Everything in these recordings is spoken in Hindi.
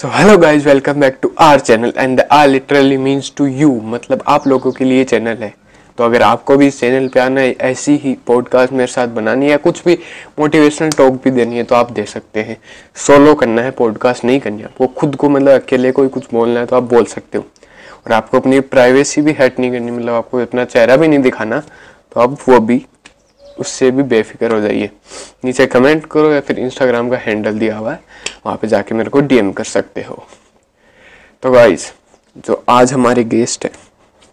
So hello guys welcome back to R channel and R literally means to you मतलब आप लोगों के लिए चैनल है। तो अगर आपको भी इस चैनल पे आना है, ऐसी ही पॉडकास्ट मेरे साथ बनानी है कुछ भी मोटिवेशनल टॉक भी देनी है तो आप दे सकते हैं। सोलो करना है पॉडकास्ट नहीं करनी है। आपको खुद को मतलब अकेले कोई कुछ बोलना है तो आप बोल सकते हो। और आपको अपनी प्राइवेसी भी हर्ट नहीं करनी मतलब आपको अपना चेहरा भी नहीं दिखाना तो आप वो भी उससे भी बेफिक्र हो जाइए। नीचे कमेंट करो या फिर इंस्टाग्राम का हैंडल दिया हुआ है, वहाँ पे जाके मेरे को डीएम कर सकते हो। तो गाइज़ जो आज हमारे गेस्ट है,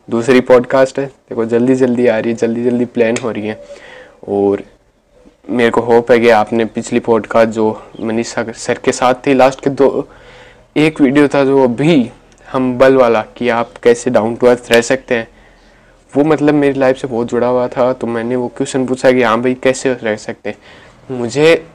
दूसरी पॉडकास्ट है, देखो जल्दी जल्दी आ रही है, जल्दी जल्दी प्लान हो रही है। और मेरे को होप है कि आपने पिछली पॉडकास्ट जो मनीषा सर के साथ थी लास्ट के दो, एक वीडियो था जो अभी हम बल वाला कि आप कैसे डाउन टू अर्थ रह सकते हैं। वो मतलब मेरी लाइफ से बहुत जुड़ा हुआ था तो मैंने वो क्वेश्चन पूछा कि हाँ भाई, कैसे रह सकते मुझे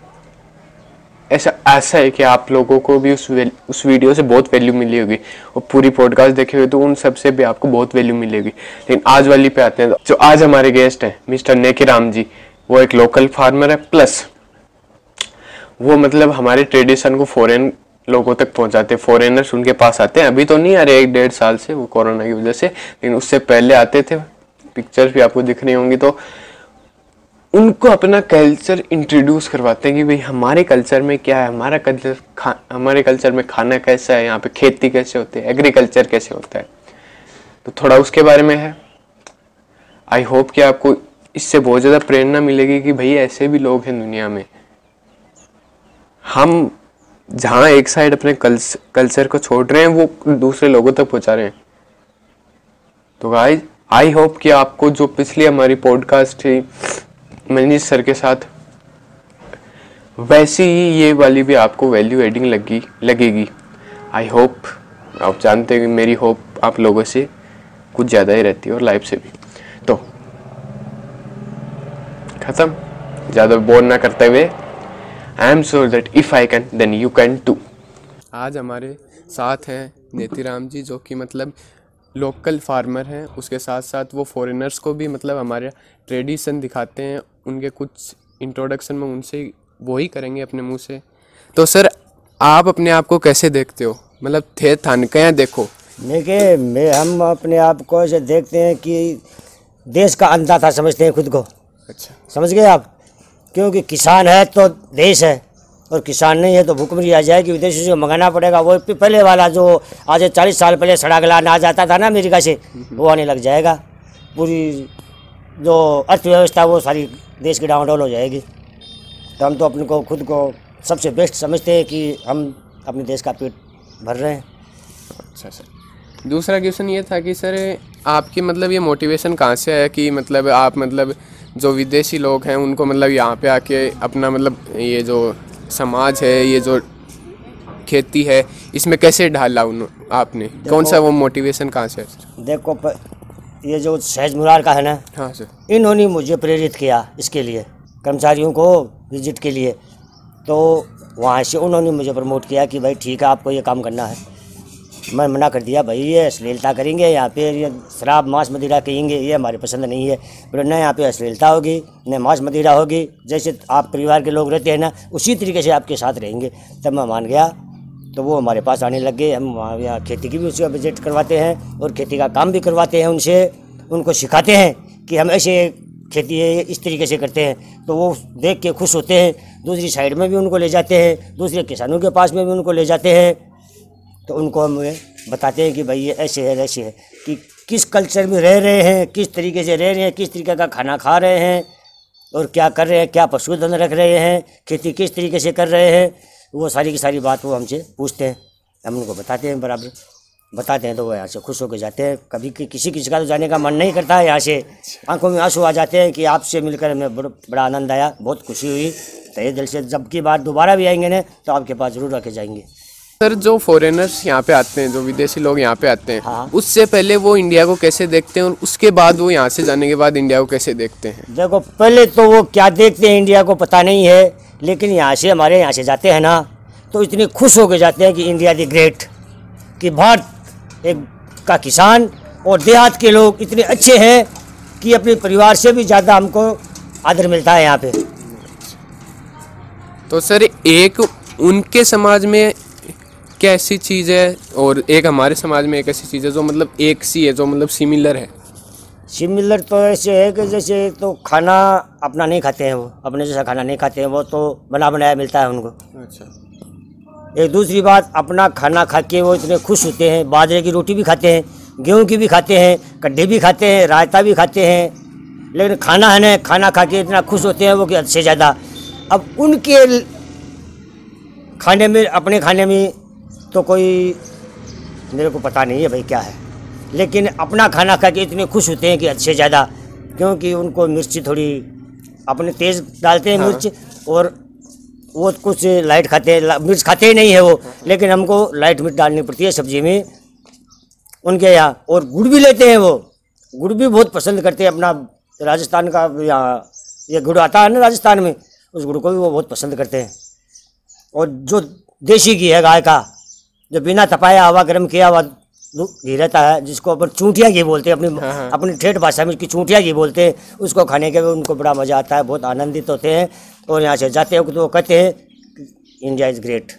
ऐसा ऐसा है कि आप लोगों को भी उस उस वीडियो से बहुत वैल्यू मिली होगी। और पूरी पॉडकास्ट देखे हुए तो उन सबसे भी आपको बहुत वैल्यू मिलेगी। लेकिन आज वाली पे आते हैं जो आज हमारे गेस्ट हैं, मिस्टर नेकी राम जी, वो एक लोकल फार्मर है प्लस वो मतलब हमारे ट्रेडिशन को फॉरेन लोगों तक पहुंचाते फॉरेनर्स उनके पास आते हैं। अभी तो नहीं आ रहे, एक डेढ़ साल से वो कोरोना की वजह से, लेकिन उससे पहले आते थे। पिक्चर्स भी आपको दिख रही होंगी तो उनको अपना कल्चर इंट्रोड्यूस करवाते हैं कि भाई, हमारे कल्चर में क्या है? हमारा कल्चर खा, हमारे कल्चर में खाना कैसा है? यहाँ पे खेती कैसे होती है? एग्रीकल्चर कैसे होता है? तो थोड़ा उसके बारे में है। आई होप कि आपको इससे बहुत ज़्यादा प्रेरणा मिलेगी कि भाई, ऐसे भी लोग हैं दुनिया में। हम जहाँ एक साइड अपने कल्चर को छोड़ रहे हैं, वो दूसरे लोगों तक पहुँचा रहे हैं। तो गाइज़ आई होप कि आपको जो पिछली हमारी पॉडकास्ट थी, मनीष सर के साथ, वैसी ही ये वाली भी आपको वैल्यू एडिंग लगी, लगेगी। आई होप आप जानते हैं मेरी होप आप लोगों से कुछ ज़्यादा ही रहती है और लाइफ से भी। तो ख़त्म। ज़्यादा बोर ना करते हुए I am sure that if I can then you can too आज हमारे साथ हैं नेतीराम जी जो कि मतलब लोकल फार्मर हैं। उसके साथ साथ वो फॉरेनर्स को भी मतलब हमारे ट्रेडिशन दिखाते हैं। उनके कुछ इंट्रोडक्शन में उनसे वो ही करेंगे अपने मुँह से। तो सर आप अपने आप को कैसे देखते हो? मतलब थे थान क्या देखो। देखिए मैं हम अपने आप को ऐसे देखते हैं कि देश का अंधा था समझते हैं खुद को। अच्छा। समझ गए आप? क्योंकि किसान है तो देश है, और किसान नहीं है तो भूखमरी आ जाएगी, विदेशी से मंगाना पड़ेगा, वो पहले वाला जो आज चालीस साल पहले सड़क गला आ जाता था ना अमेरिका से, वो आने लग जाएगा। पूरी जो अर्थव्यवस्था, वो सारी देश की डाउन हो जाएगी। तो हम तो अपने को, खुद को सबसे बेस्ट समझते हैं कि हम अपने देश का पेट भर रहे हैं। अच्छा सर दूसरा क्वेश्चन ये था कि, सर, आपकी मतलब ये मोटिवेशन कहाँ से आया कि मतलब आप मतलब जो विदेशी लोग हैं उनको मतलब यहाँ पे आके अपना मतलब ये जो समाज है ये जो खेती है इसमें कैसे ढाला उन आपने? कौन सा वो मोटिवेशन कहाँ से देखो प, ये जो सहज मुरार का है ना हाँ सर इन्होंने मुझे प्रेरित किया इसके लिए कर्मचारियों को विज़िट के लिए। तो वहाँ से उन्होंने मुझे प्रमोट किया कि भाई ठीक है आपको ये काम करना है। मैं मना कर दिया, भाई, ये अश्लीलता करेंगे यहाँ पे ये शराब मांस मदिरा कहेंगे, ये हमारे पसंद नहीं है। बोले, न, यहाँ पे अश्लीलता होगी, न मांस मदिरा होगी। जैसे आप परिवार के लोग रहते हैं ना, उसी तरीके से आपके साथ रहेंगे। तब मैं मान गया तो वो हमारे पास आने लग गए। हम यहाँ खेती की भी उसका विज़िट करवाते हैं और खेती का काम भी करवाते हैं उनसे, उनको सिखाते हैं कि हम ऐसे खेती है, इस तरीके से करते हैं। तो वो देख के खुश होते हैं। दूसरी साइड में भी उनको ले जाते हैं, दूसरे किसानों के पास में भी उनको ले जाते हैं। तो उनको हम बताते हैं कि भाई ये ऐसे है ऐसे है कि किस कल्चर में रह रहे हैं किस तरीके से रह रहे हैं किस तरीके का खाना खा रहे हैं और क्या कर रहे हैं क्या पशुधन रख रहे हैं खेती किस तरीके से कर रहे हैं वो सारी की सारी बात वो हमसे पूछते हैं। हम उनको बताते हैं बराबर। बताते हैं तो वो यहाँ से खुश होकर जाते हैं। कभी कि, किसी किसी का तो जाने का मन नहीं करता है यहाँ से। आँखों में आँसू आ जाते हैं कि आपसे मिलकर हमें बड़ा आनंद आया बहुत खुशी हुई। तो ये दिल से जब की बात दोबारा भी आएँगे ना तो आपके पास ज़रूर रखे जाएँगे। सर जो फॉरेनर्स यहाँ पे आते हैं जो विदेशी लोग यहाँ पे आते हैं हाँ। उससे पहले वो इंडिया को कैसे देखते हैं और उसके बाद वो यहाँ से जाने के बाद इंडिया को कैसे देखते हैं देखो पहले तो वो क्या देखते हैं इंडिया को पता नहीं है लेकिन यहाँ से हमारे यहाँ से जाते हैं ना तो इतने खुश होकर जाते हैं कि इंडिया दी ग्रेट कि भारत एक का किसान और देहात के लोग इतने अच्छे हैं कि अपने परिवार से भी ज़्यादा हमको आदर मिलता है यहाँ पे तो सर एक उनके समाज में क्या ऐसी चीज़ है और एक हमारे समाज में एक ऐसी चीज़ है जो मतलब एक सी है जो मतलब सिमिलर है। सिमिलर तो ऐसे है कि जैसे तो खाना अपना नहीं खाते हैं वो अपने जैसा खाना नहीं खाते हैं वो तो बना बनाया मिलता है उनको। अच्छा। एक दूसरी बात अपना खाना खा के वो इतने खुश होते हैं बाजरे की रोटी भी खाते हैं गेहूँ की भी खाते हैं कड्ढे भी खाते हैं रायता भी खाते हैं लेकिन खाना है ना खाना खा के इतना खुश होते हैं वो कि हद से ज़्यादा। अब उनके खाने में अपने खाने में तो कोई मेरे को पता नहीं है भाई क्या है। लेकिन अपना खाना खा के इतने खुश होते हैं कि अच्छे ज़्यादा क्योंकि उनको मिर्ची थोड़ी अपने तेज़ डालते हैं हाँ। मिर्च और वो कुछ लाइट खाते हैं मिर्च खाते ही नहीं है वो लेकिन हमको लाइट मिर्च डालनी पड़ती है सब्ज़ी में उनके यहाँ और गुड़ भी लेते हैं वो। गुड़ भी बहुत पसंद करते हैं अपना राजस्थान का यहाँ ये गुड़ आता है ना राजस्थान में उस गुड़ को भी वो बहुत पसंद करते हैं। और जो देसी घी है गाय का जो बिना तपाया हवा गर्म किया हुआ घी रहता है जिसको अपन चूंटिया घी बोलते हैं अपनी हाँ, हाँ। अपनी ठेठ भाषा में उसकी चूंटिया घी बोलते हैं उसको खाने के भी उनको बड़ा मज़ा आता है बहुत आनंदित होते हैं और यहाँ से जाते वक्त वो कहते हैं इंडिया इज़ ग्रेट